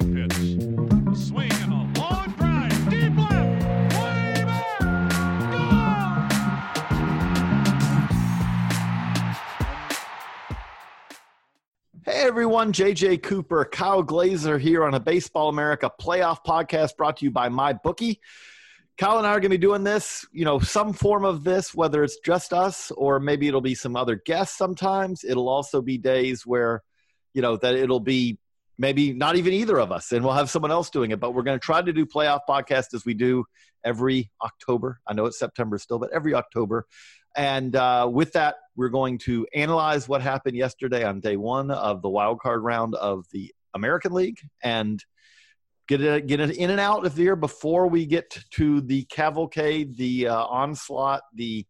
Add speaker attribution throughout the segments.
Speaker 1: Hey everyone, JJ Cooper, Kyle Glaser here on a Baseball America playoff podcast brought to you by MyBookie. Kyle and I are going to be doing this, you know, some form of this, whether it's just us or maybe it'll be some other guests sometimes. It'll also be days where, you know, that it'll be maybe not even either of us and we'll have someone else doing it. But we're going to try to do playoff podcast as we do every October. I know it's September still, but every October. And uh, with that, we're going to analyze what happened yesterday on day one of the wild card round of the American League and get it get it in and out of here before we get to the cavalcade, the uh, onslaught, the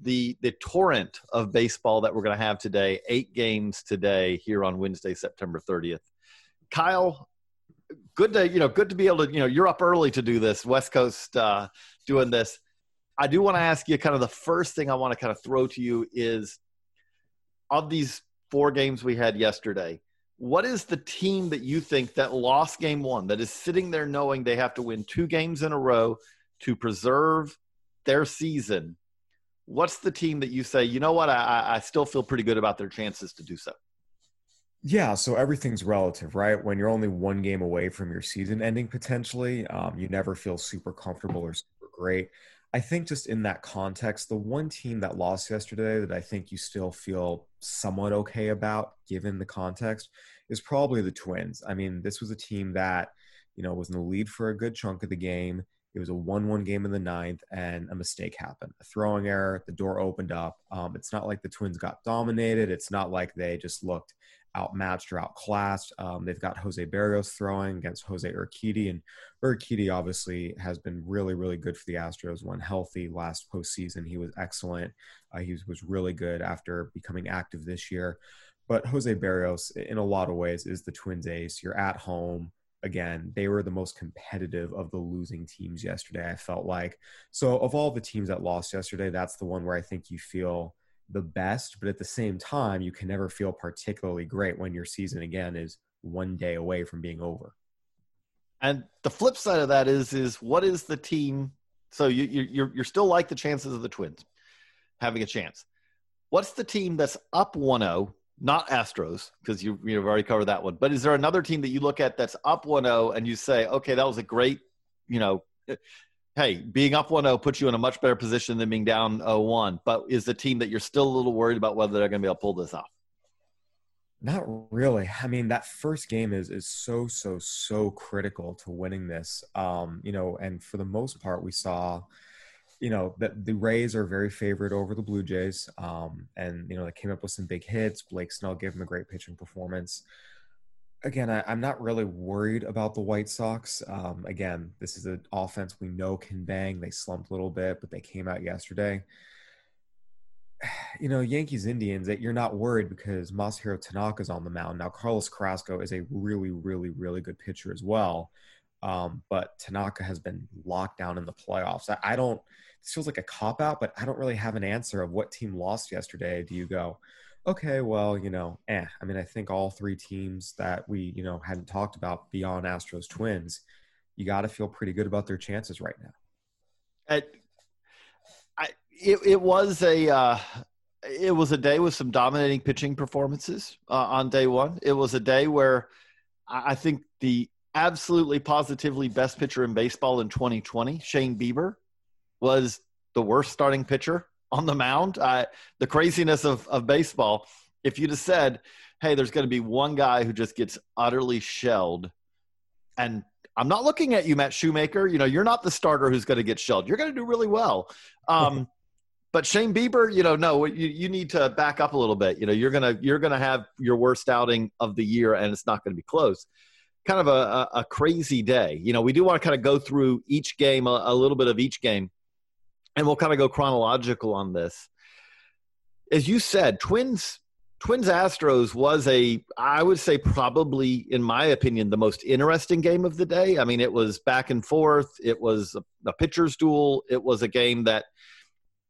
Speaker 1: the the torrent of baseball that we're going to have today. Eight games today here on Wednesday, September 30th. Kyle, good to you know good to be able to you know you're up early to do this West Coast uh, doing this. I do want to ask you kind of the first thing I want to kind of throw to you is of these four games we had yesterday, what is the team that you think that lost game one that is sitting there knowing they have to win two games in a row to preserve their season? What's the team that you say, you know what, I, I still feel pretty good about their chances to do so?
Speaker 2: Yeah, so everything's relative, right? When you're only one game away from your season ending potentially, um, you never feel super comfortable or super great. I think just in that context, the one team that lost yesterday that I think you still feel somewhat okay about, given the context, is probably the Twins. I mean, this was a team that, you know, was in the lead for a good chunk of the game. It was a 1 1 game in the ninth, and a mistake happened. A throwing error, the door opened up. Um, it's not like the Twins got dominated. It's not like they just looked outmatched or outclassed. Um, they've got Jose Berrios throwing against Jose Urquidy, and Urquidy obviously has been really, really good for the Astros when healthy last postseason. He was excellent. Uh, he was, was really good after becoming active this year. But Jose Berrios, in a lot of ways, is the Twins ace. You're at home. Again, they were the most competitive of the losing teams yesterday, I felt like. So, of all the teams that lost yesterday, that's the one where I think you feel – the best, but at the same time, you can never feel particularly great when your season again is one day away from being over.
Speaker 1: And the flip side of that is, is what is the team? So you, you're you're still like the chances of the Twins having a chance. What's the team that's up 1-0? Not Astros, because you, you've already covered that one. But is there another team that you look at that's up 1-0 and you say, okay, that was a great, you know, hey, being up 1-0 puts you in a much better position than being down 0-1. But is the team that you're still a little worried about whether they're going to be able to pull this off?
Speaker 2: Not really. I mean, that first game is is so so so critical to winning this. Um, you know, and for the most part, we saw, you know, that the Rays are very favored over the Blue Jays. Um, and you know, they came up with some big hits. Blake Snell gave them a great pitching performance again, I, am not really worried about the White Sox. Um, again, this is an offense we know can bang. They slumped a little bit, but they came out yesterday. You know, Yankees Indians, that you're not worried because Masahiro Tanaka's on the mound. Now, Carlos Carrasco is a really, really, really good pitcher as well. Um, but Tanaka has been locked down in the playoffs. I, I don't, feels like a cop out, but I don't really have an answer of what team lost yesterday. Do you go, okay, well, you know, eh. I mean, I think all three teams that we, you know, hadn't talked about beyond Astros Twins, you got to feel pretty good about their chances right now.
Speaker 1: It, I, it, it was a, uh, it was a day with some dominating pitching performances uh, on day one. It was a day where I I think the absolutely positively best pitcher in baseball in 2020, Shane Bieber, was the worst starting pitcher on the mound. Uh, the craziness of, of baseball, if you'd have said, hey, there's going to be one guy who just gets utterly shelled, and I'm not looking at you, Matt Shoemaker. You know, you're not the starter who's going to get shelled. You're going to do really well. Um, but Shane Bieber, you know, no, you, you need to back up a little bit. You know, you're gonna you're gonna have your worst outing of the year, and it's not going to be close. Kind of a, a, a crazy day. You know, we do want to kind of go through each game, a, a little bit of each game, and we'll kind of go chronological on this. As you said, Twins Twins Astros was a I would say probably in my opinion the most interesting game of the day. I mean, it was back and forth. It was a, a pitcher's duel. It was a game that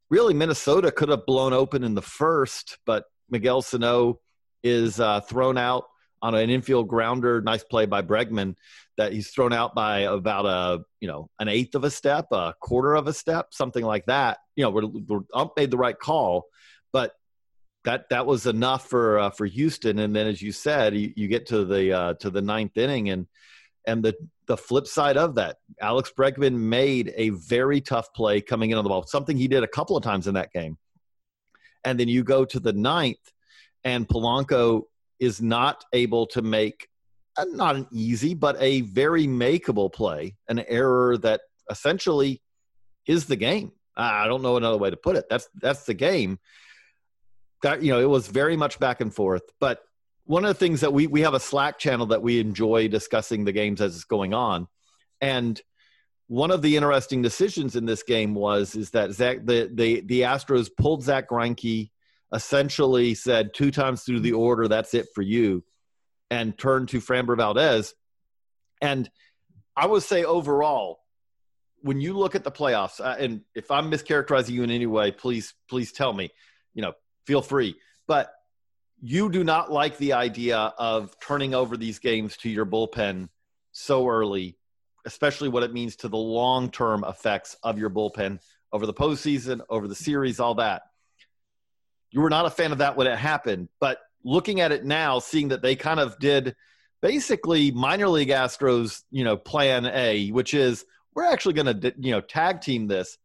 Speaker 1: really Minnesota could have blown open in the first, but Miguel Sano is uh, thrown out on an infield grounder. Nice play by Bregman that he's thrown out by about a you know an eighth of a step, a quarter of a step, something like that. You know, we're, we're ump made the right call, but that that was enough for uh, for Houston. And then, as you said, you, you get to the uh, to the ninth inning, and and the the flip side of that, Alex Bregman made a very tough play coming in on the ball, something he did a couple of times in that game. And then you go to the ninth, and Polanco is not able to make uh, not an easy, but a very makeable play, an error that essentially is the game. I don't know another way to put it. That's that's the game. That you know, it was very much back and forth. But one of the things that we we have a Slack channel that we enjoy discussing the games as it's going on, and one of the interesting decisions in this game was is that Zach the the the Astros pulled Zach Greinke, essentially said two times through the order, that's it for you, and turned to Framber Valdez, and I would say overall, when you look at the playoffs, uh, and if I'm mischaracterizing you in any way, please please tell me, you know, feel free, but you do not like the idea of turning over these games to your bullpen so early, especially what it means to the long term effects of your bullpen over the postseason, over the series, all that. You were not a fan of that when it happened, but looking at it now, seeing that they kind of did basically minor league Astros, you know, plan A, which is we're actually going to, you know, tag team this.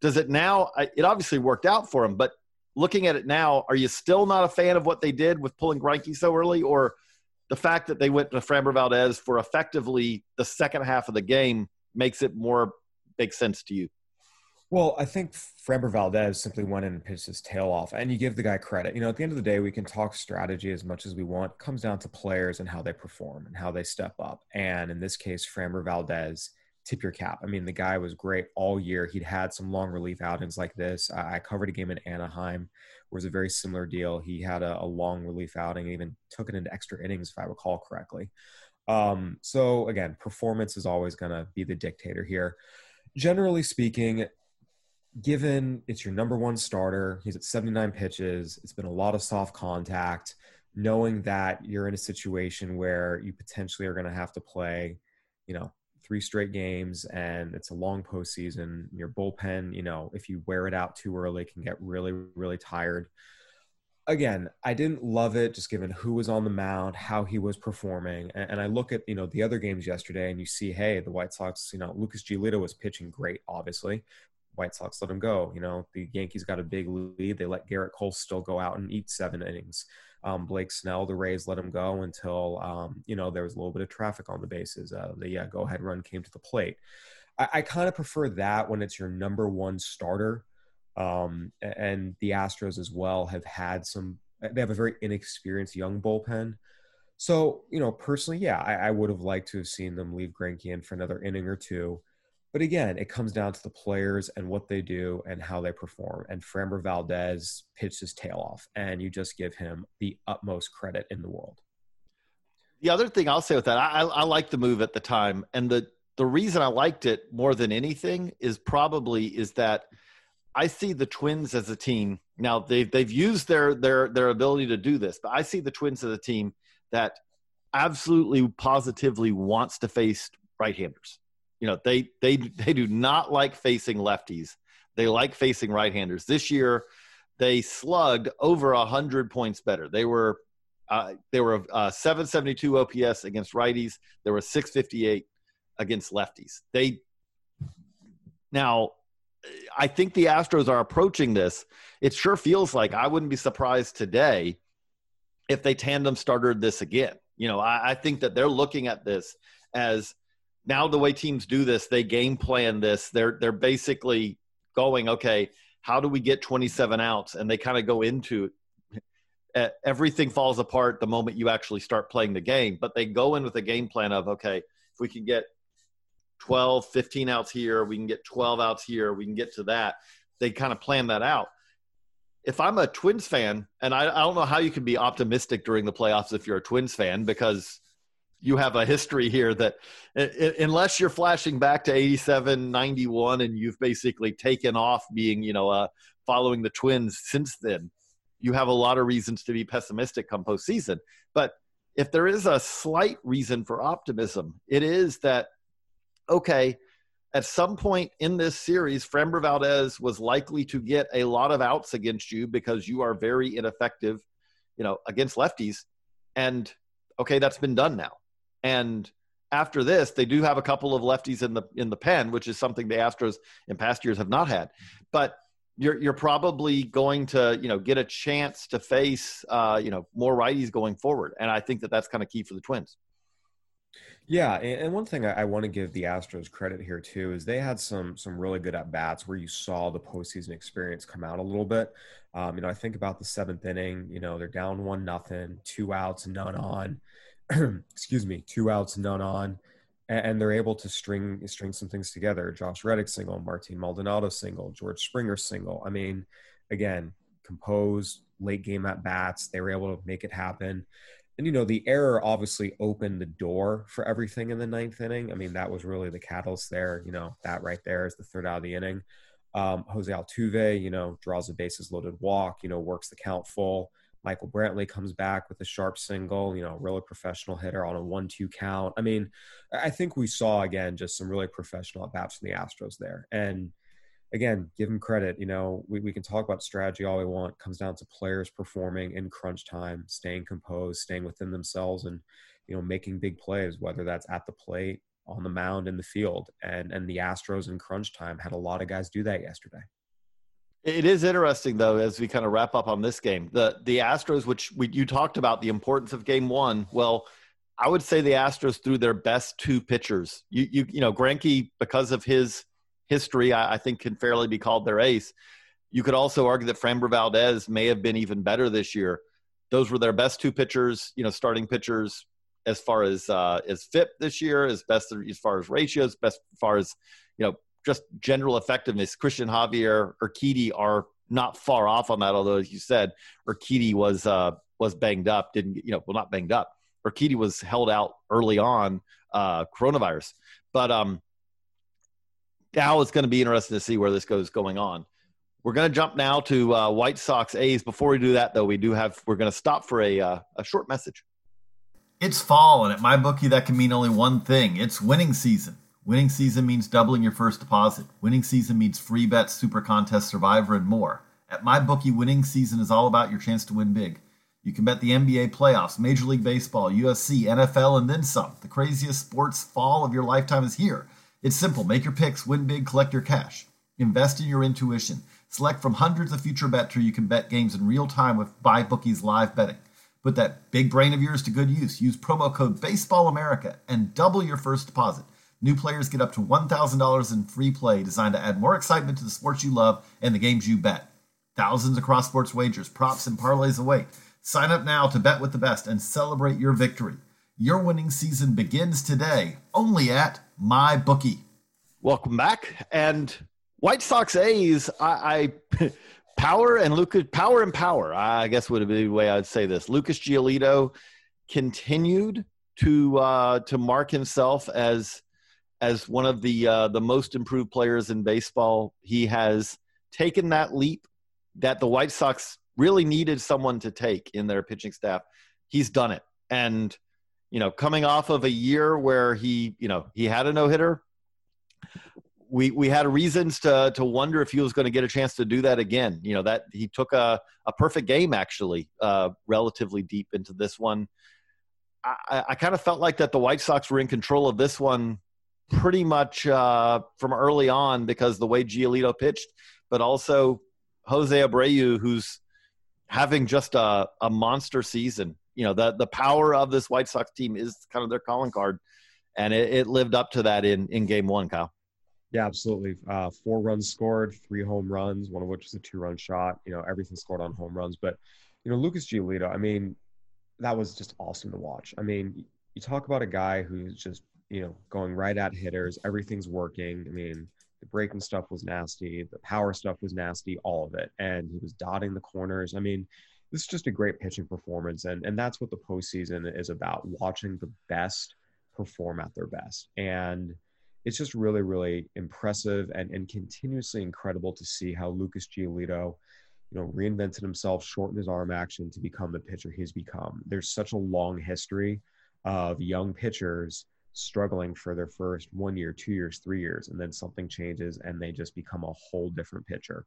Speaker 1: Does it now? It obviously worked out for them, but looking at it now, are you still not a fan of what they did with pulling Greinke so early, or the fact that they went to Framber Valdez for effectively the second half of the game makes it more makes sense to you?
Speaker 2: Well, I think Framber Valdez simply went in and pitched his tail off, and you give the guy credit. You know, at the end of the day, we can talk strategy as much as we want. It comes down to players and how they perform and how they step up. And in this case, Framber Valdez – tip your cap. I mean, the guy was great all year. He'd had some long relief outings like this. I, covered a game in Anaheim where it was a very similar deal. He had a, a long relief outing, even took it into extra innings, if I recall correctly. Um, so again, performance is always going to be the dictator here. Generally speaking, given it's your number one starter, he's at 79 pitches. It's been a lot of soft contact. Knowing that you're in a situation where you potentially are going to have to play, you know, three straight games and it's a long postseason. Your bullpen, you know, if you wear it out too early, can get really, really tired. Again, I didn't love it just given who was on the mound, how he was performing. And, and I look at, you know, the other games yesterday and you see, hey, the White Sox, you know, Lucas Giolito was pitching great, obviously. White Sox let him go. You know, the Yankees got a big lead. They let Gerrit Cole still go out and eat seven innings um, Blake Snell, the Rays let him go until um, you know there was a little bit of traffic on the bases. Uh, the yeah, go ahead run came to the plate. I, I kind of prefer that when it's your number one starter. Um, and the Astros as well have had some. They have a very inexperienced young bullpen. So you know, personally, yeah, I, I would have liked to have seen them leave Greinke in for another inning or two. But again, it comes down to the players and what they do and how they perform. And Framber Valdez pitched his tail off, and you just give him the utmost credit in the world.
Speaker 1: The other thing I'll say with that, I, I like the move at the time, and the the reason I liked it more than anything is probably is that I see the Twins as a team. Now they've they've used their their their ability to do this, but I see the Twins as a team that absolutely positively wants to face right-handers you know they they they do not like facing lefties they like facing right-handers this year they slugged over hundred points better they were Uh, they were uh, 772 OPS against righties. There were 658 against lefties. They now, I think the Astros are approaching this. It sure feels like I wouldn't be surprised today if they tandem started this again. You know, I, I think that they're looking at this as now the way teams do this, they game plan this. They're they're basically going, okay, how do we get 27 outs? And they kind of go into everything falls apart the moment you actually start playing the game. But they go in with a game plan of, okay, if we can get 12, 15 outs here, we can get 12 outs here, we can get to that. They kind of plan that out. If I'm a Twins fan, and I, I don't know how you can be optimistic during the playoffs if you're a Twins fan, because you have a history here that unless you're flashing back to 87 91 and you've basically taken off being you know uh, following the twins since then you have a lot of reasons to be pessimistic come postseason. But if there is a slight reason for optimism it is that okay at some point in this series framber valdez was likely to get a lot of outs against you because you are very ineffective you know against lefties. And okay that's been done now and after this, they do have a couple of lefties in the in the pen, which is something the Astros in past years have not had. But you're you're probably going to you know get a chance to face uh, you know more righties going forward, and I think that that's kind of key for the Twins.
Speaker 2: Yeah, and one thing I want to give the Astros credit here too is they had some some really good at bats where you saw the postseason experience come out a little bit. Um, you know, I think about the seventh inning. You know, they're down one nothing, two outs, none on excuse me, two outs, none on, and they're able to string string some things together. Josh Reddick single, Martin Maldonado single, George Springer single. I mean, again, composed late game at bats. They were able to make it happen. And you know, the error obviously opened the door for everything in the ninth inning. I mean, that was really the catalyst there. You know, that right there is the third out of the inning. Um, Jose Altuve, you know, draws a bases loaded walk. You know, works the count full. Michael Brantley comes back with a sharp single, you know, really professional hitter on a one two count. I mean, I think we saw again just some really professional at bats from the Astros there. And again, give them credit. You know, we, we can talk about strategy all we want. It comes down to players performing in crunch time, staying composed, staying within themselves, and you know, making big plays, whether that's at the plate, on the mound, in the field. And and the Astros in crunch time had a lot of guys do that yesterday.
Speaker 1: It is interesting, though, as we kind of wrap up on this game. The the Astros, which we, you talked about the importance of Game One. Well, I would say the Astros threw their best two pitchers. You you you know Greinke, because of his history, I, I think can fairly be called their ace. You could also argue that Framber Valdez may have been even better this year. Those were their best two pitchers. You know, starting pitchers as far as uh, as fit this year, as best as far as ratios, best as far as you know just general effectiveness, Christian Javier, or Urquidy are not far off on that. Although, as you said, Urquidy was uh, was banged up. Didn't you know? Well, not banged up. Urquidy was held out early on uh, coronavirus, but um, now it's going to be interesting to see where this goes going on. We're going to jump now to uh, White Sox A's. Before we do that, though, we do have we're going to stop for a uh, a short message.
Speaker 3: It's fall, and at MyBookie, that can mean only one thing: it's winning season. Winning season means doubling your first deposit. Winning season means free bets, super contest, survivor, and more. At MyBookie, winning season is all about your chance to win big. You can bet the NBA playoffs, Major League Baseball, UFC, NFL, and then some. The craziest sports fall of your lifetime is here. It's simple. Make your picks, win big, collect your cash. Invest in your intuition. Select from hundreds of future bettors you can bet games in real time with MyBookie's live betting. Put that big brain of yours to good use. Use promo code BASEBALLAMERICA and double your first deposit. New players get up to $1,000 in free play designed to add more excitement to the sports you love and the games you bet. Thousands of cross sports wagers, props, and parlays await. Sign up now to bet with the best and celebrate your victory. Your winning season begins today only at MyBookie.
Speaker 1: Welcome back. And White Sox A's, I, I power and Lucas, power and power, I guess would be the way I'd say this. Lucas Giolito continued to uh, to mark himself as as one of the uh, the most improved players in baseball. He has taken that leap that the White Sox really needed someone to take in their pitching staff. He's done it, and you know, coming off of a year where he, you know, he had a no hitter. we we had reasons to to wonder if he was going to get a chance to do that again. You know that he took a a perfect game actually, uh, relatively deep into this one. I, I kind of felt like that the White Sox were in control of this one pretty much uh, from early on because the way Giolito pitched, but also Jose Abreu, who's having just a, a monster season. You know, the the power of this White Sox team is kind of their calling card, and it, it lived up to that in in Game One, Kyle.
Speaker 2: Yeah, absolutely. Uh, four runs scored, three home runs, one of which was a two-run shot. You know, everything scored on home runs. But you know, Lucas Giolito, I mean, that was just awesome to watch. I mean, you talk about a guy who's just you know going right at hitters. Everything's working. I mean, the breaking stuff was nasty. The power stuff was nasty. All of it, and he was dotting the corners. I mean, this is just a great pitching performance, and and that's what the postseason is about: watching the best perform at their best. And it's just really, really impressive and, and continuously incredible to see how Lucas Giolito, you know, reinvented himself, shortened his arm action to become the pitcher he's become. There's such a long history of young pitchers struggling for their first one year, two years, three years, and then something changes and they just become a whole different pitcher.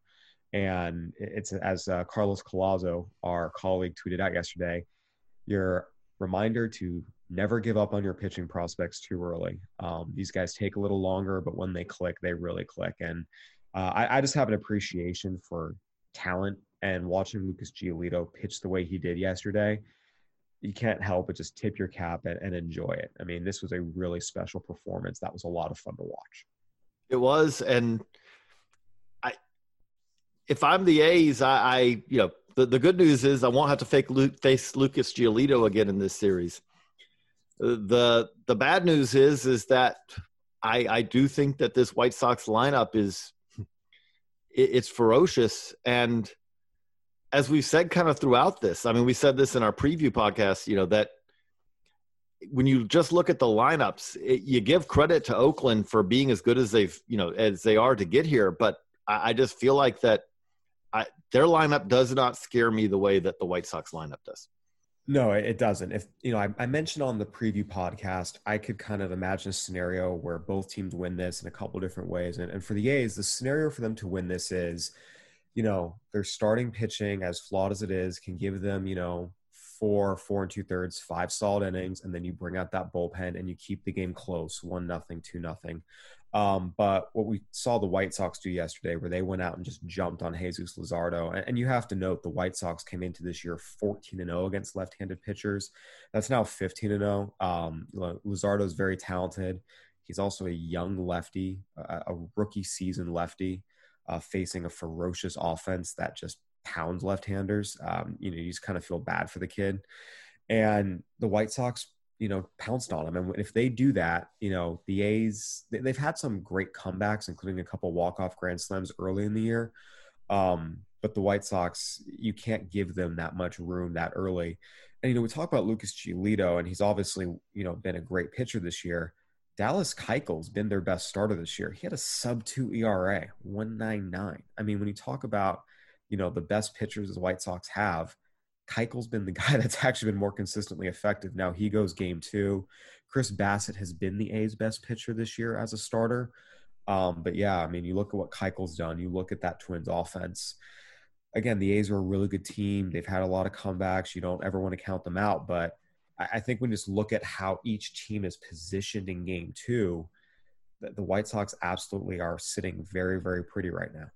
Speaker 2: And it's as uh, Carlos Collazo, our colleague, tweeted out yesterday, your reminder to never give up on your pitching prospects too early. Um, these guys take a little longer, but when they click, they really click. And uh, I, I, just have an appreciation for talent and watching Lucas Giolito pitch the way he did yesterday. You can't help but just tip your cap and, and enjoy it. I mean, this was a really special performance. That was a lot of fun to watch.
Speaker 1: It was, and I, if I'm the A's, I, I you know, the, the good news is I won't have to fake Luke, face Lucas Giolito again in this series uh, the the bad news is is that I I do think that this White Sox lineup is it, it's ferocious and as we've said kind of throughout this I mean we said this in our preview podcast you know that when you just look at the lineups it, you give credit to Oakland for being as good as they've you know as they are to get here but I, I just feel like that I, their lineup does not scare me the way that the White Sox lineup does.
Speaker 2: No, it doesn't. If you know, I, I, mentioned on the preview podcast, I could kind of imagine a scenario where both teams win this in a couple different ways. And, and for the A's, the scenario for them to win this is, you know, their starting pitching, as flawed as it is, can give them, you know, four, four and two thirds, five solid innings, and then you bring out that bullpen and you keep the game close, one nothing, two nothing. Um, but what we saw the White Sox do yesterday, where they went out and just jumped on Jesus Luzardo, and, and you have to note the White Sox came into this year 14 and 0 against left-handed pitchers. That's now 15 and 0. Um, Luzardo is very talented. He's also a young lefty, a, a rookie season lefty, uh, facing a ferocious offense that just pounds left-handers. Um, you know, you just kind of feel bad for the kid. And the White Sox you know, pounced on them. And if they do that, you know, the A's, they've had some great comebacks, including a couple walk-off grand slams early in the year. Um, but the White Sox, you can't give them that much room that early. And, you know, we talk about Lucas Giolito, and he's obviously, you know, been a great pitcher this year. Dallas Keuchel's been their best starter this year. He had a sub two ERA, 199. I mean, when you talk about, you know, the best pitchers the White Sox have – Keuchel's been the guy that's actually been more consistently effective. Now he goes game two. Chris Bassitt has been the A's best pitcher this year as a starter. Um, but yeah, I mean, you look at what Keuchel's done. You look at that Twins offense. Again, the A's are a really good team. They've had a lot of comebacks. You don't ever want to count them out. But I think when you just look at how each team is positioned in game two, the, the White Sox absolutely are sitting very, very pretty right now.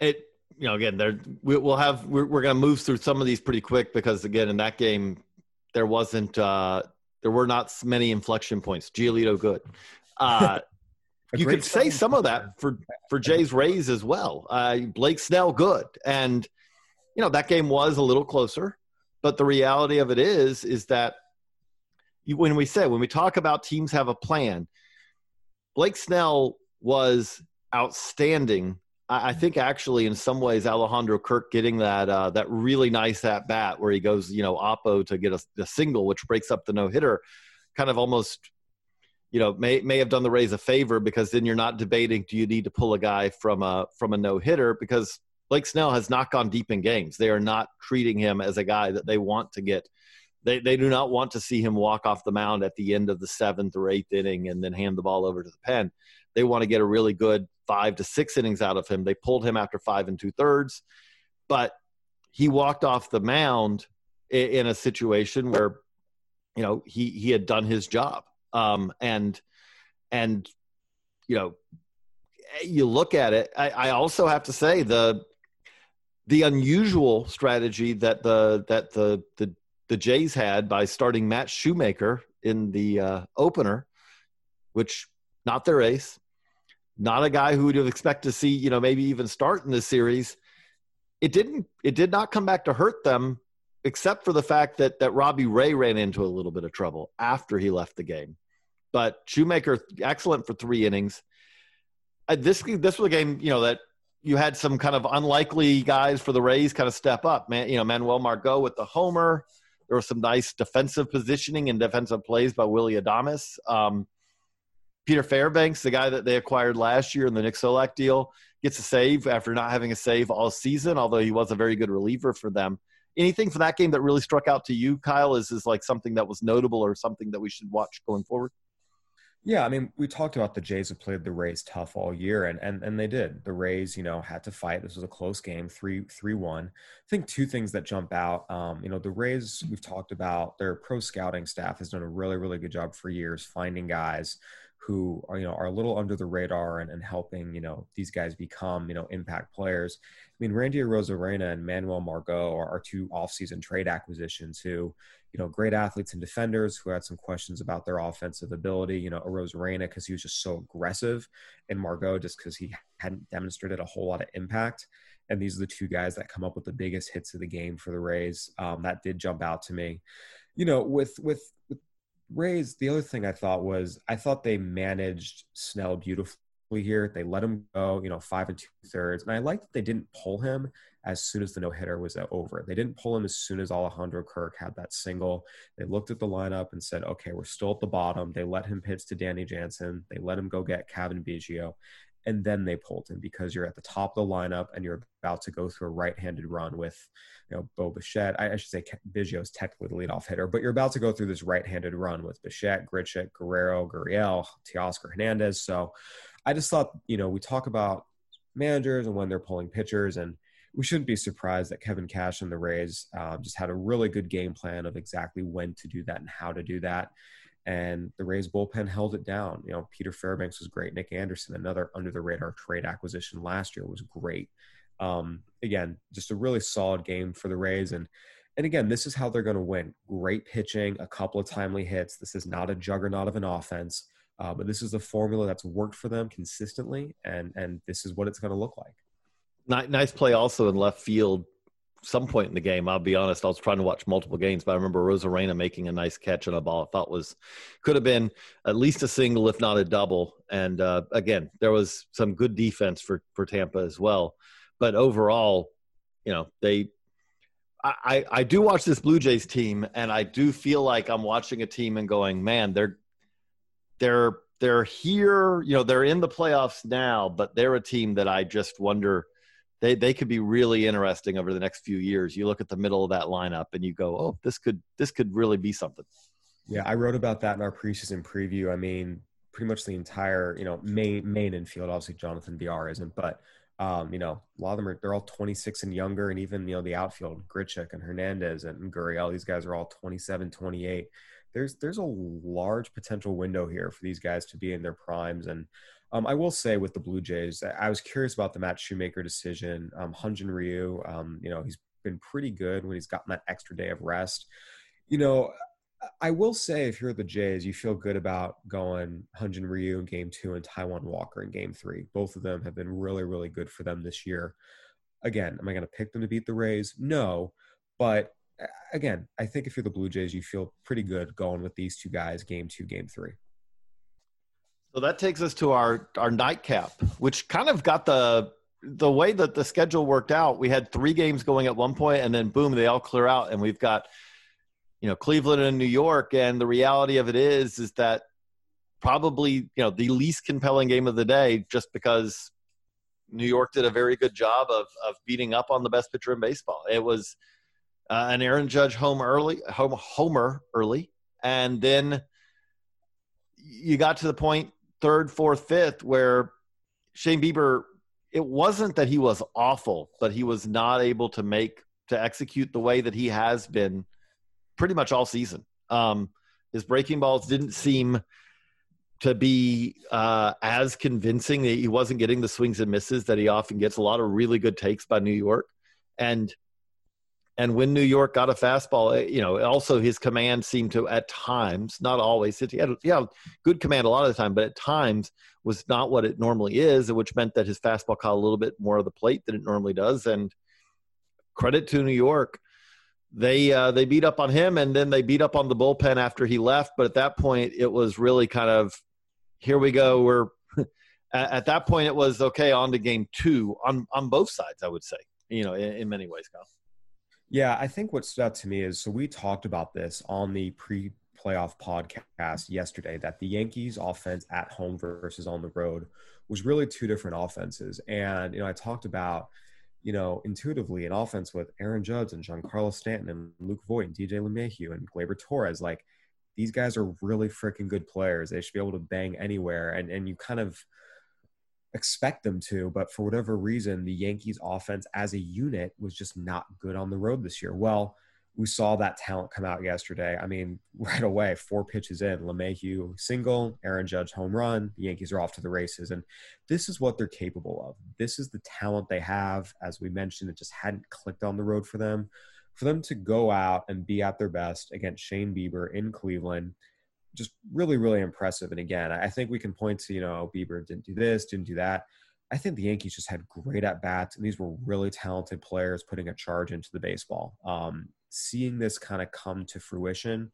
Speaker 1: It you know, again, there we, will have we're, we're going to move through some of these pretty quick because again, in that game, there wasn't uh, there were not many inflection points. Giolito good. Uh, you could say some of that for for Jay's Rays as well. Uh, Blake Snell good, and you know that game was a little closer. But the reality of it is, is that when we say when we talk about teams have a plan, Blake Snell was outstanding. I, think actually in some ways Alejandro Kirk getting that uh, that really nice at bat where he goes you know oppo to get a, a single which breaks up the no hitter, kind of almost you know may may have done the Rays a favor because then you're not debating do you need to pull a guy from a from a no hitter because Blake Snell has not gone deep in games. They are not treating him as a guy that they want to get They they do not want to see him walk off the mound at the end of the seventh or eighth inning and then hand the ball over to the pen. They want to get a really good five to six innings out of him. They pulled him after five and two thirds, but he walked off the mound in a situation where you know he he had done his job um, and and you know you look at it I, I, also have to say the the unusual strategy that the that the the the Jays had by starting Matt Shoemaker in the uh, opener, which not their ace, not a guy who would have expected to see you know maybe even start in this series. It didn't. It did not come back to hurt them except for the fact that that Robbie Ray ran into a little bit of trouble after he left the game. But Shoemaker, excellent for three innings. Uh, this this was a game, you know, that you had some kind of unlikely guys for the Rays kind of step up. Man, you know, Manuel Margot with the homer. There was some nice defensive positioning and defensive plays by Willy Adames. Um, Peter Fairbanks, the guy that they acquired last year in the Nick Solak deal, gets a save after not having a save all season, although he was a very good reliever for them anything for that game that really struck out to you, Kyle? Is is like something that was notable or something that we should watch going forward?
Speaker 2: Yeah, I mean, we talked about the Jays have played the Rays tough all year, and and and they did. The Rays, you know, had to fight. This was a close game, three three one. I think two things that jump out. Um, you know, the Rays we've talked about their pro scouting staff has done a really really good job for years finding guys who are you know are a little under the radar and, and helping you know these guys become you know impact players. I mean, Randy Arozarena and Manuel Margot are, are two offseason trade acquisitions who, you know, great athletes and defenders who had some questions about their offensive ability. You know, Arozarena because he was just so aggressive, and Margot just because he hadn't demonstrated a whole lot of impact. And these are the two guys that come up with the biggest hits of the game for the Rays. Um, that did jump out to me. You know, with with with Rays, the other thing I thought was I thought they managed Snell beautifully here. They let him go, you know, five and two thirds. And I like that they didn't pull him as soon as the no hitter was over. They didn't pull him as soon as Alejandro Kirk had that single. They looked at the lineup and said, okay, we're still at the bottom. They let him pitch to Danny Jansen. They let him go get Cavan Biggio. And then they pulled him because you're at the top of the lineup and you're about to go through a right-handed run with, you know, Bo Bichette. I, I should say Biggio is technically the leadoff hitter, but you're about to go through this right-handed run with Bichette, Grichuk, Guerrero, Gurriel, Teoscar Hernandez. So I just thought, you know, we talk about managers and when they're pulling pitchers, and we shouldn't be surprised that Kevin Cash and the Rays um, just had a really good game plan of exactly when to do that and how to do that. And the Rays bullpen held it down. You know, Peter Fairbanks was great. Nick Anderson, another under the radar trade acquisition last year, was great. Um, again, just a really solid game for the Rays. And and again, this is how they're going to win. Great pitching, a couple of timely hits. This is not a juggernaut of an offense. Uh, but this is the formula that's worked for them consistently, and and this is what it's going to look like.
Speaker 1: Nice play also in left field. Some point in the game, I'll be honest, I was trying to watch multiple games, but I remember Arozarena making a nice catch on a ball I thought was could have been at least a single, if not a double. And uh, again, there was some good defense for for Tampa as well. But overall, you know, they I, I do watch this Blue Jays team, and I do feel like I'm watching a team and going, man, they're they're they're here, you know, they're in the playoffs now, but they're a team that I just wonder they they could be really interesting over the next few years. You look at the middle of that lineup and you go, "Oh, this could this could really be something."
Speaker 2: Yeah, I wrote about that in our preseason preview. I mean, pretty much the entire, you know, main main infield. Obviously, Jonathan Villar isn't, but um, you know, a lot of them are they're all 26 and younger, and even you know the outfield, Grichuk and Hernandez and Gurriel, these guys are all 27, 28 there's there's a large potential window here for these guys to be in their primes. And um, I will say with the Blue Jays, I was curious about the Matt Shoemaker decision. Um, Hyun-Jin Ryu, um, you know, he's been pretty good when he's gotten that extra day of rest. You know, I will say if you're the Jays, you feel good about going Hyun-Jin Ryu in game two and Taijuan Walker in game three. Both of them have been really, really good for them this year. Again, am I going to pick them to beat the Rays? No. But again, I think if you're the Blue Jays, you feel pretty good going with these two guys, game two, game three.
Speaker 1: So that takes us to our our nightcap, which kind of got the the way that the schedule worked out. We had three games going at one point, and then boom, they all clear out, and we've got you know Cleveland and New York. And the reality of it is, is that probably you know the least compelling game of the day, just because New York did a very good job of of beating up on the best pitcher in baseball. It was uh, and Aaron Judge home early, home, homer early, and then you got to the point third, fourth, fifth where Shane Bieber. It wasn't that he was awful, but he was not able to make to execute the way that he has been pretty much all season. Um, his breaking balls didn't seem to be uh, as convincing. He wasn't getting the swings and misses that he often gets. A lot of really good takes by New York, and and when New York got a fastball, eh, you know, also his command seemed to at times, not always, he had yeah good command a lot of the time, but at times was not what it normally is, which meant that his fastball caught a little bit more of the plate than it normally does. And credit to New York, they uh, they beat up on him, and then they beat up on the bullpen after he left. But at that point, it was really kind of here we go. We're at that point, it was okay on to game two on on both sides. I would say, you know, in, in many ways, Kyle.
Speaker 2: Yeah, I think what stood out to me is so we talked about this on the pre playoff podcast yesterday that the Yankees offense at home versus on the road was really two different offenses. And, you know, I talked about, you know, intuitively an offense with Aaron Judge and Giancarlo Stanton and Luke Voit and DJ LeMahieu and Gleyber Torres. Like, these guys are really freaking good players. They should be able to bang anywhere. And, and you kind of – expect them to, but for whatever reason, the Yankees offense as a unit was just not good on the road this year. Well, we saw that talent come out yesterday. I mean, right away, four pitches in, LeMahieu single, Aaron Judge home run. The Yankees are off to the races. And this is what they're capable of. This is the talent they have. As we mentioned, it just hadn't clicked on the road for them. For them to go out and be at their best against Shane Bieber in Cleveland – just really, really impressive. And again, I think we can point to, you know, Bieber didn't do this, didn't do that. I think the Yankees just had great at bats, and these were really talented players putting a charge into the baseball. Um, seeing this kind of come to fruition,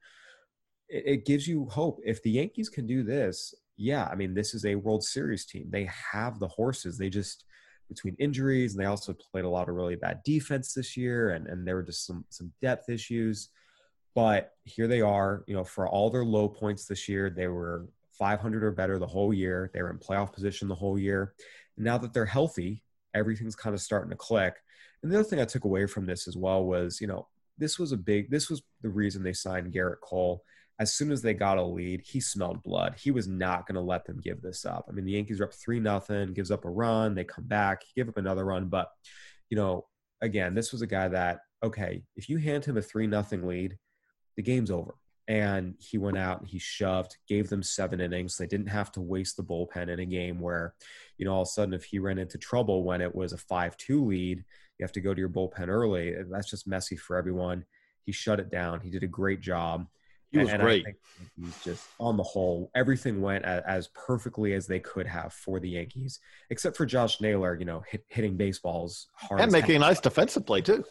Speaker 2: it, it gives you hope. If the Yankees can do this, yeah, I mean, this is a World Series team. They have the horses. They just between injuries, and they also played a lot of really bad defense this year, and and there were just some some depth issues. But here they are, you know, for all their low points this year, they were 500 or better the whole year. They were in playoff position the whole year. Now that they're healthy, everything's kind of starting to click. And the other thing I took away from this as well was, you know, this was a big, this was the reason they signed Gerrit Cole. As soon as they got a lead, he smelled blood. He was not going to let them give this up. I mean, the Yankees are up 3 nothing, gives up a run. They come back, give up another run. But, you know, again, this was a guy that, okay, if you hand him a 3 nothing lead, the game's over. And he went out and he shoved, gave them seven innings. They didn't have to waste the bullpen in a game where, you know, all of a sudden, if he ran into trouble when it was a 5 2 lead, you have to go to your bullpen early. That's just messy for everyone. He shut it down. He did a great job.
Speaker 1: He was
Speaker 2: and,
Speaker 1: great.
Speaker 2: he's just on the whole, everything went as, as, perfectly as they could have for the Yankees, except for Josh Naylor, you know, hit, hitting baseballs hard
Speaker 1: and making a nice defensive play too.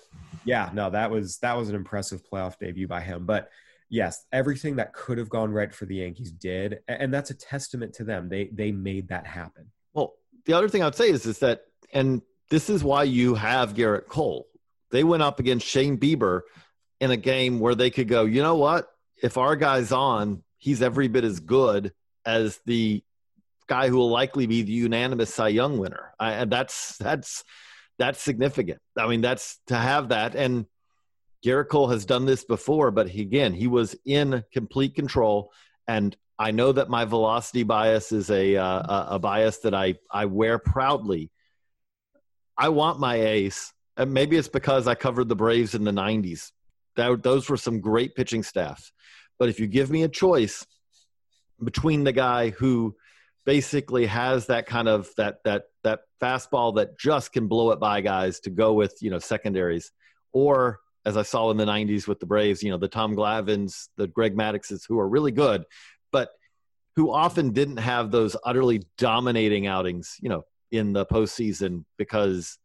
Speaker 2: Yeah, no, that was that was an impressive playoff debut by him. But yes, everything that could have gone right for the Yankees did, and that's a testament to them. They they made that happen.
Speaker 1: Well, the other thing I would say is is that, and this is why you have Gerrit Cole. They went up against Shane Bieber in a game where they could go, you know what? If our guy's on, he's every bit as good as the guy who will likely be the unanimous Cy Young winner. I, and that's that's that's significant. I mean, that's to have that. And Gerrit Cole has done this before, but he, again, he was in complete control. And I know that my velocity bias is a uh, a bias that I I wear proudly. I want my ace, and maybe it's because I covered the Braves in the '90s. That, those were some great pitching staffs. But if you give me a choice between the guy who basically has that kind of that that that fastball that just can blow it by guys to go with you know secondaries, or as I saw in the '90s with the Braves, you know the Tom Glavines, the Greg Madduxes, who are really good, but who often didn't have those utterly dominating outings, you know, in the postseason because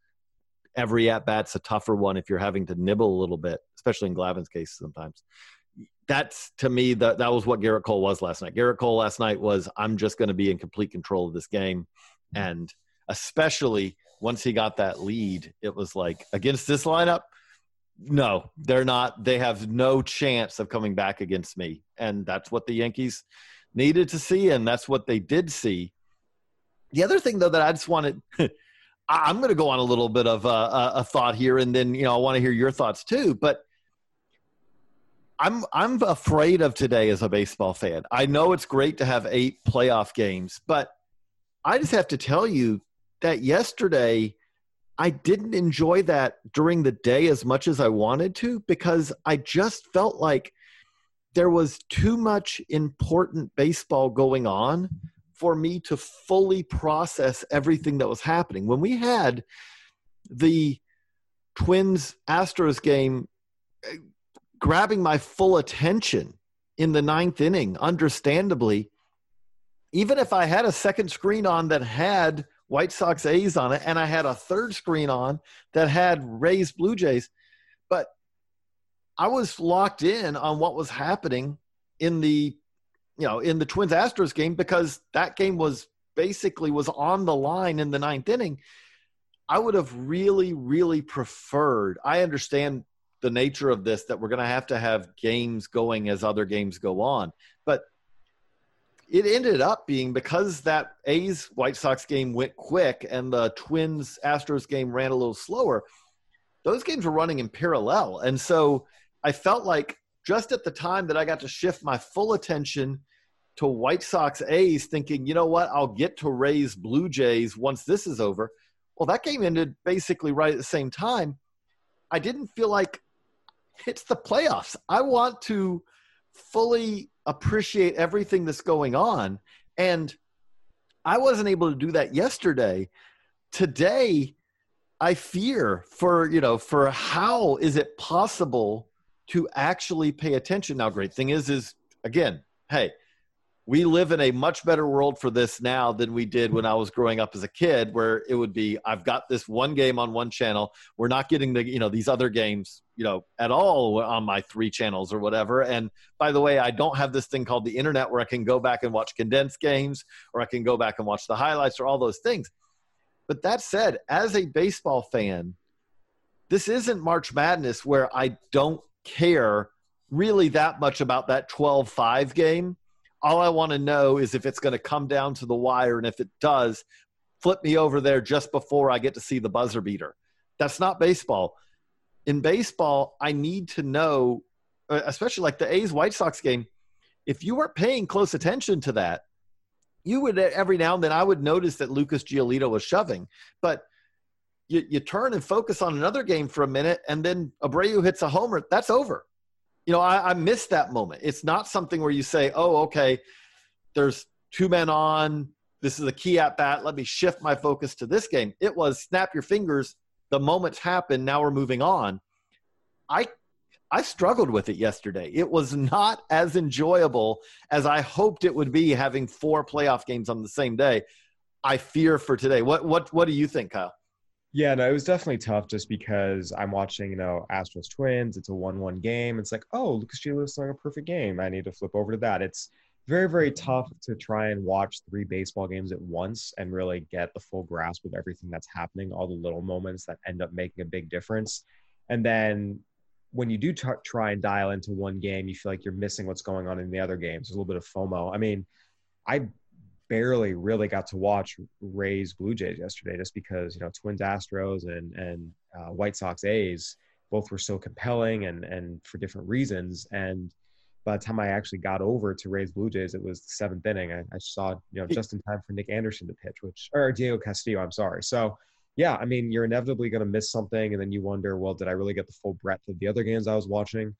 Speaker 1: every at bat's a tougher one if you're having to nibble a little bit, especially in Glavine's case sometimes that's to me that that was what Gerrit Cole was last night. Gerrit Cole last night was I'm just going to be in complete control of this game, mm-hmm. and especially once he got that lead, it was like against this lineup, no, they're not. They have no chance of coming back against me, and that's what the Yankees needed to see, and that's what they did see. The other thing, though, that I just wanted. I'm going to go on a little bit of a, a, thought here, and then you know I want to hear your thoughts too. But I'm I'm afraid of today as a baseball fan. I know it's great to have eight playoff games, but I just have to tell you that yesterday I didn't enjoy that during the day as much as I wanted to because I just felt like there was too much important baseball going on for me to fully process everything that was happening. When we had the Twins Astros game grabbing my full attention in the ninth inning, understandably, even if I had a second screen on that had White Sox A's on it, and I had a third screen on that had Rays Blue Jays, but I was locked in on what was happening in the you know in the Twins Astros game because that game was basically was on the line in the ninth inning. I would have really, really preferred. I understand the nature of this that we're going to have to have games going as other games go on, but it ended up being because that A's White Sox game went quick and the Twins Astros game ran a little slower. Those games were running in parallel, and so I felt like just at the time that I got to shift my full attention to White Sox A's, thinking, you know what, I'll get to Rays Blue Jays once this is over. Well, that game ended basically right at the same time. I didn't feel like it's the playoffs. I want to fully appreciate everything that's going on. And I wasn't able to do that yesterday. Today, I fear for, you know, for how is it possible to actually pay attention. Now, great thing is, is again, hey, we live in a much better world for this now than we did when I was growing up as a kid, where it would be, I've got this one game on one channel. We're not getting the, you know, these other games, you know, at all on my three channels or whatever. And by the way, I don't have this thing called the internet where I can go back and watch condensed games or I can go back and watch the highlights or all those things. But that said, as a baseball fan, this isn't March Madness where I don't care really that much about that 12 5 game. All I want to know is if it's going to come down to the wire. And if it does, flip me over there just before I get to see the buzzer beater. That's not baseball. In baseball, I need to know, uh, especially like the A's White Sox game, if you weren't paying close attention to that, you would every now and then I would notice that Lucas Giolito was shoving. But you, you turn and focus on another game for a minute, and then Abreu hits a homer. That's over. You know, I, I missed that moment. It's not something where you say, "Oh, okay, there's two men on. This is a key at bat. Let me shift my focus to this game." It was snap your fingers. The moment's happened. Now we're moving on. I I struggled with it yesterday. It was not as enjoyable as I hoped it would be having four playoff games on the same day. I fear for today. What what what do you think, Kyle?
Speaker 2: Yeah, no, it was definitely tough just because I'm watching, you know, Astros Twins. It's a one-one game. It's like, oh, Lucas Giolito's throwing a perfect game. I need to flip over to that. It's very, very mm-hmm. tough to try and watch three baseball games at once and really get the full grasp of everything that's happening, all the little moments that end up making a big difference. And then when you do t- try and dial into one game, you feel like you're missing what's going on in the other games. There's a little bit of FOMO. I mean, I barely really got to watch Rays Blue Jays yesterday, just because you know Twins Astros and and uh, White Sox A's both were so compelling and and for different reasons. And by the time I actually got over to Rays Blue Jays, it was the seventh inning. I, I saw you know just in time for Nick Anderson to pitch, which or Diego Castillo. I'm sorry. So yeah, I mean you're inevitably going to miss something, and then you wonder, well, did I really get the full breadth of the other games I was watching?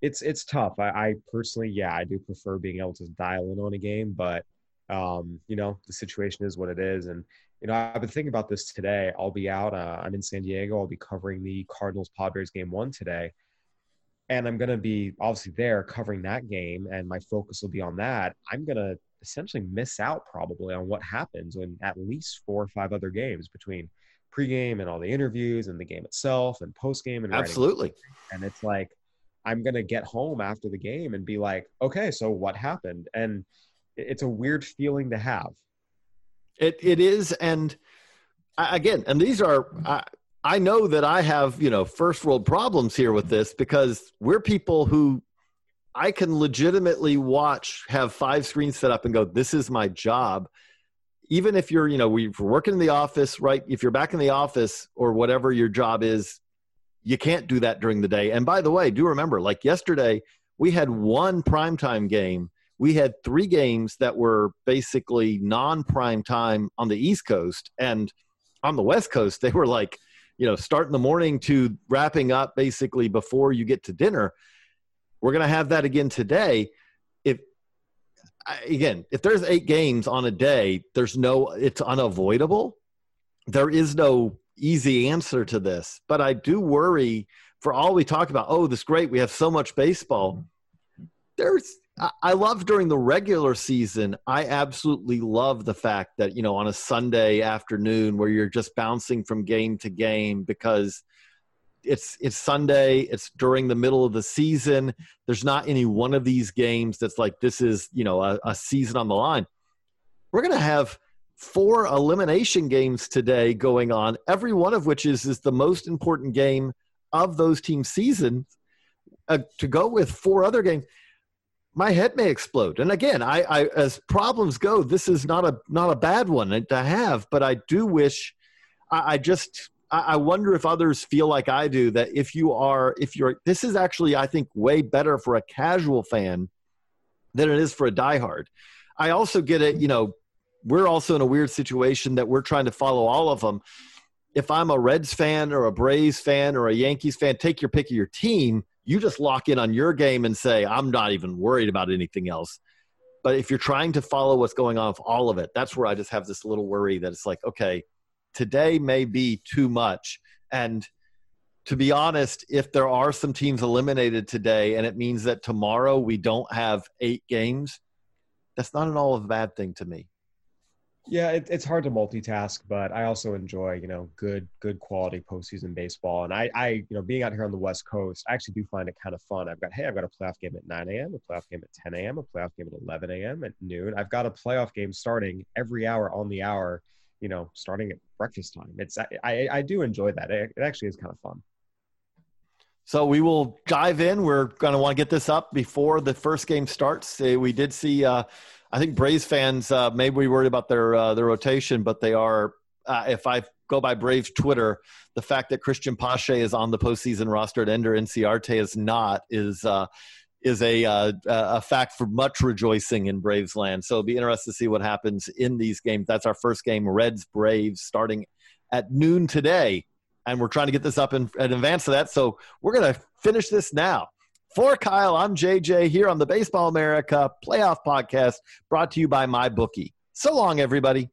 Speaker 2: It's it's tough. I, I personally, yeah, I do prefer being able to dial in on a game, but um, you know, the situation is what it is. And, you know, I've been thinking about this today. I'll be out. Uh, I'm in San Diego. I'll be covering the Cardinals Padres game one today. And I'm going to be obviously there covering that game, and my focus will be on that. I'm going to essentially miss out probably on what happens in at least four or five other games between pregame and all the interviews and the game itself and postgame and
Speaker 1: absolutely.
Speaker 2: And it's like, I'm going to get home after the game and be like, okay, so what happened? And, it's a weird feeling to have.
Speaker 1: It it is, and again, and these are. I, I know that I have you know first world problems here with this because we're people who I can legitimately watch have five screens set up and go, this is my job. Even if you're, you know, we're working in the office, right? If you're back in the office or whatever your job is, you can't do that during the day. And by the way, do remember, like yesterday, we had one primetime game. We had three games that were basically non prime time on the East Coast. And on the West Coast, they were like, you know, start in the morning to wrapping up basically before you get to dinner. We're going to have that again today. If again, if there's eight games on a day, there's no, it's unavoidable. There is no easy answer to this, but I do worry for all we talk about. Oh, this great, we have so much baseball. There's, I love during the regular season. I absolutely love the fact that you know on a Sunday afternoon where you're just bouncing from game to game because it's it's Sunday. It's during the middle of the season. There's not any one of these games that's like this is you know a, a season on the line. We're gonna have four elimination games today going on. Every one of which is is the most important game of those team seasons. Uh, to go with four other games, my head may explode. And again, I, I as problems go, this is not a not a bad one to have. But I do wish. I, I just I wonder if others feel like I do that if you are, if you're, this is actually, I think, way better for a casual fan than it is for a diehard. I also get it, you know, we're also in a weird situation that we're trying to follow all of them. If I'm a Reds fan or a Braves fan or a Yankees fan, take your pick of your team. You just lock in on your game and say, I'm not even worried about anything else. But if you're trying to follow what's going on with all of it, that's where I just have this little worry that it's like, okay, today may be too much. And to be honest, if there are some teams eliminated today and it means that tomorrow we don't have eight games, that's not an all a bad thing to me.
Speaker 2: Yeah, it, it's hard to multitask, but I also enjoy, you know, good, good quality postseason baseball. And I, I, you know, being out here on the West Coast, I actually do find it kind of fun. I've got, hey, I've got a playoff game at 9 a.m., a playoff game at 10 a.m., a playoff game at 11 a.m., at noon. I've got a playoff game starting every hour on the hour you know, starting at breakfast time. It's I, I do enjoy that. It, it actually is kind of fun.
Speaker 1: So we will dive in. We're going to want to get this up before the first game starts. We did see, uh, I think Braves fans uh, maybe we worried about their uh, their rotation, but they are. Uh, if I go by Braves Twitter, the fact that Christian Pache is on the postseason roster and Ender Inciarte is not is uh, is a uh, a fact for much rejoicing in Braves land. So it'll be interesting to see what happens in these games. That's our first game, Reds Braves, starting at noon today, and we're trying to get this up in, in advance of that. So we're gonna finish this now. For Kyle, I'm JJ here on the Baseball America Playoff Podcast, brought to you by MyBookie. So long, everybody.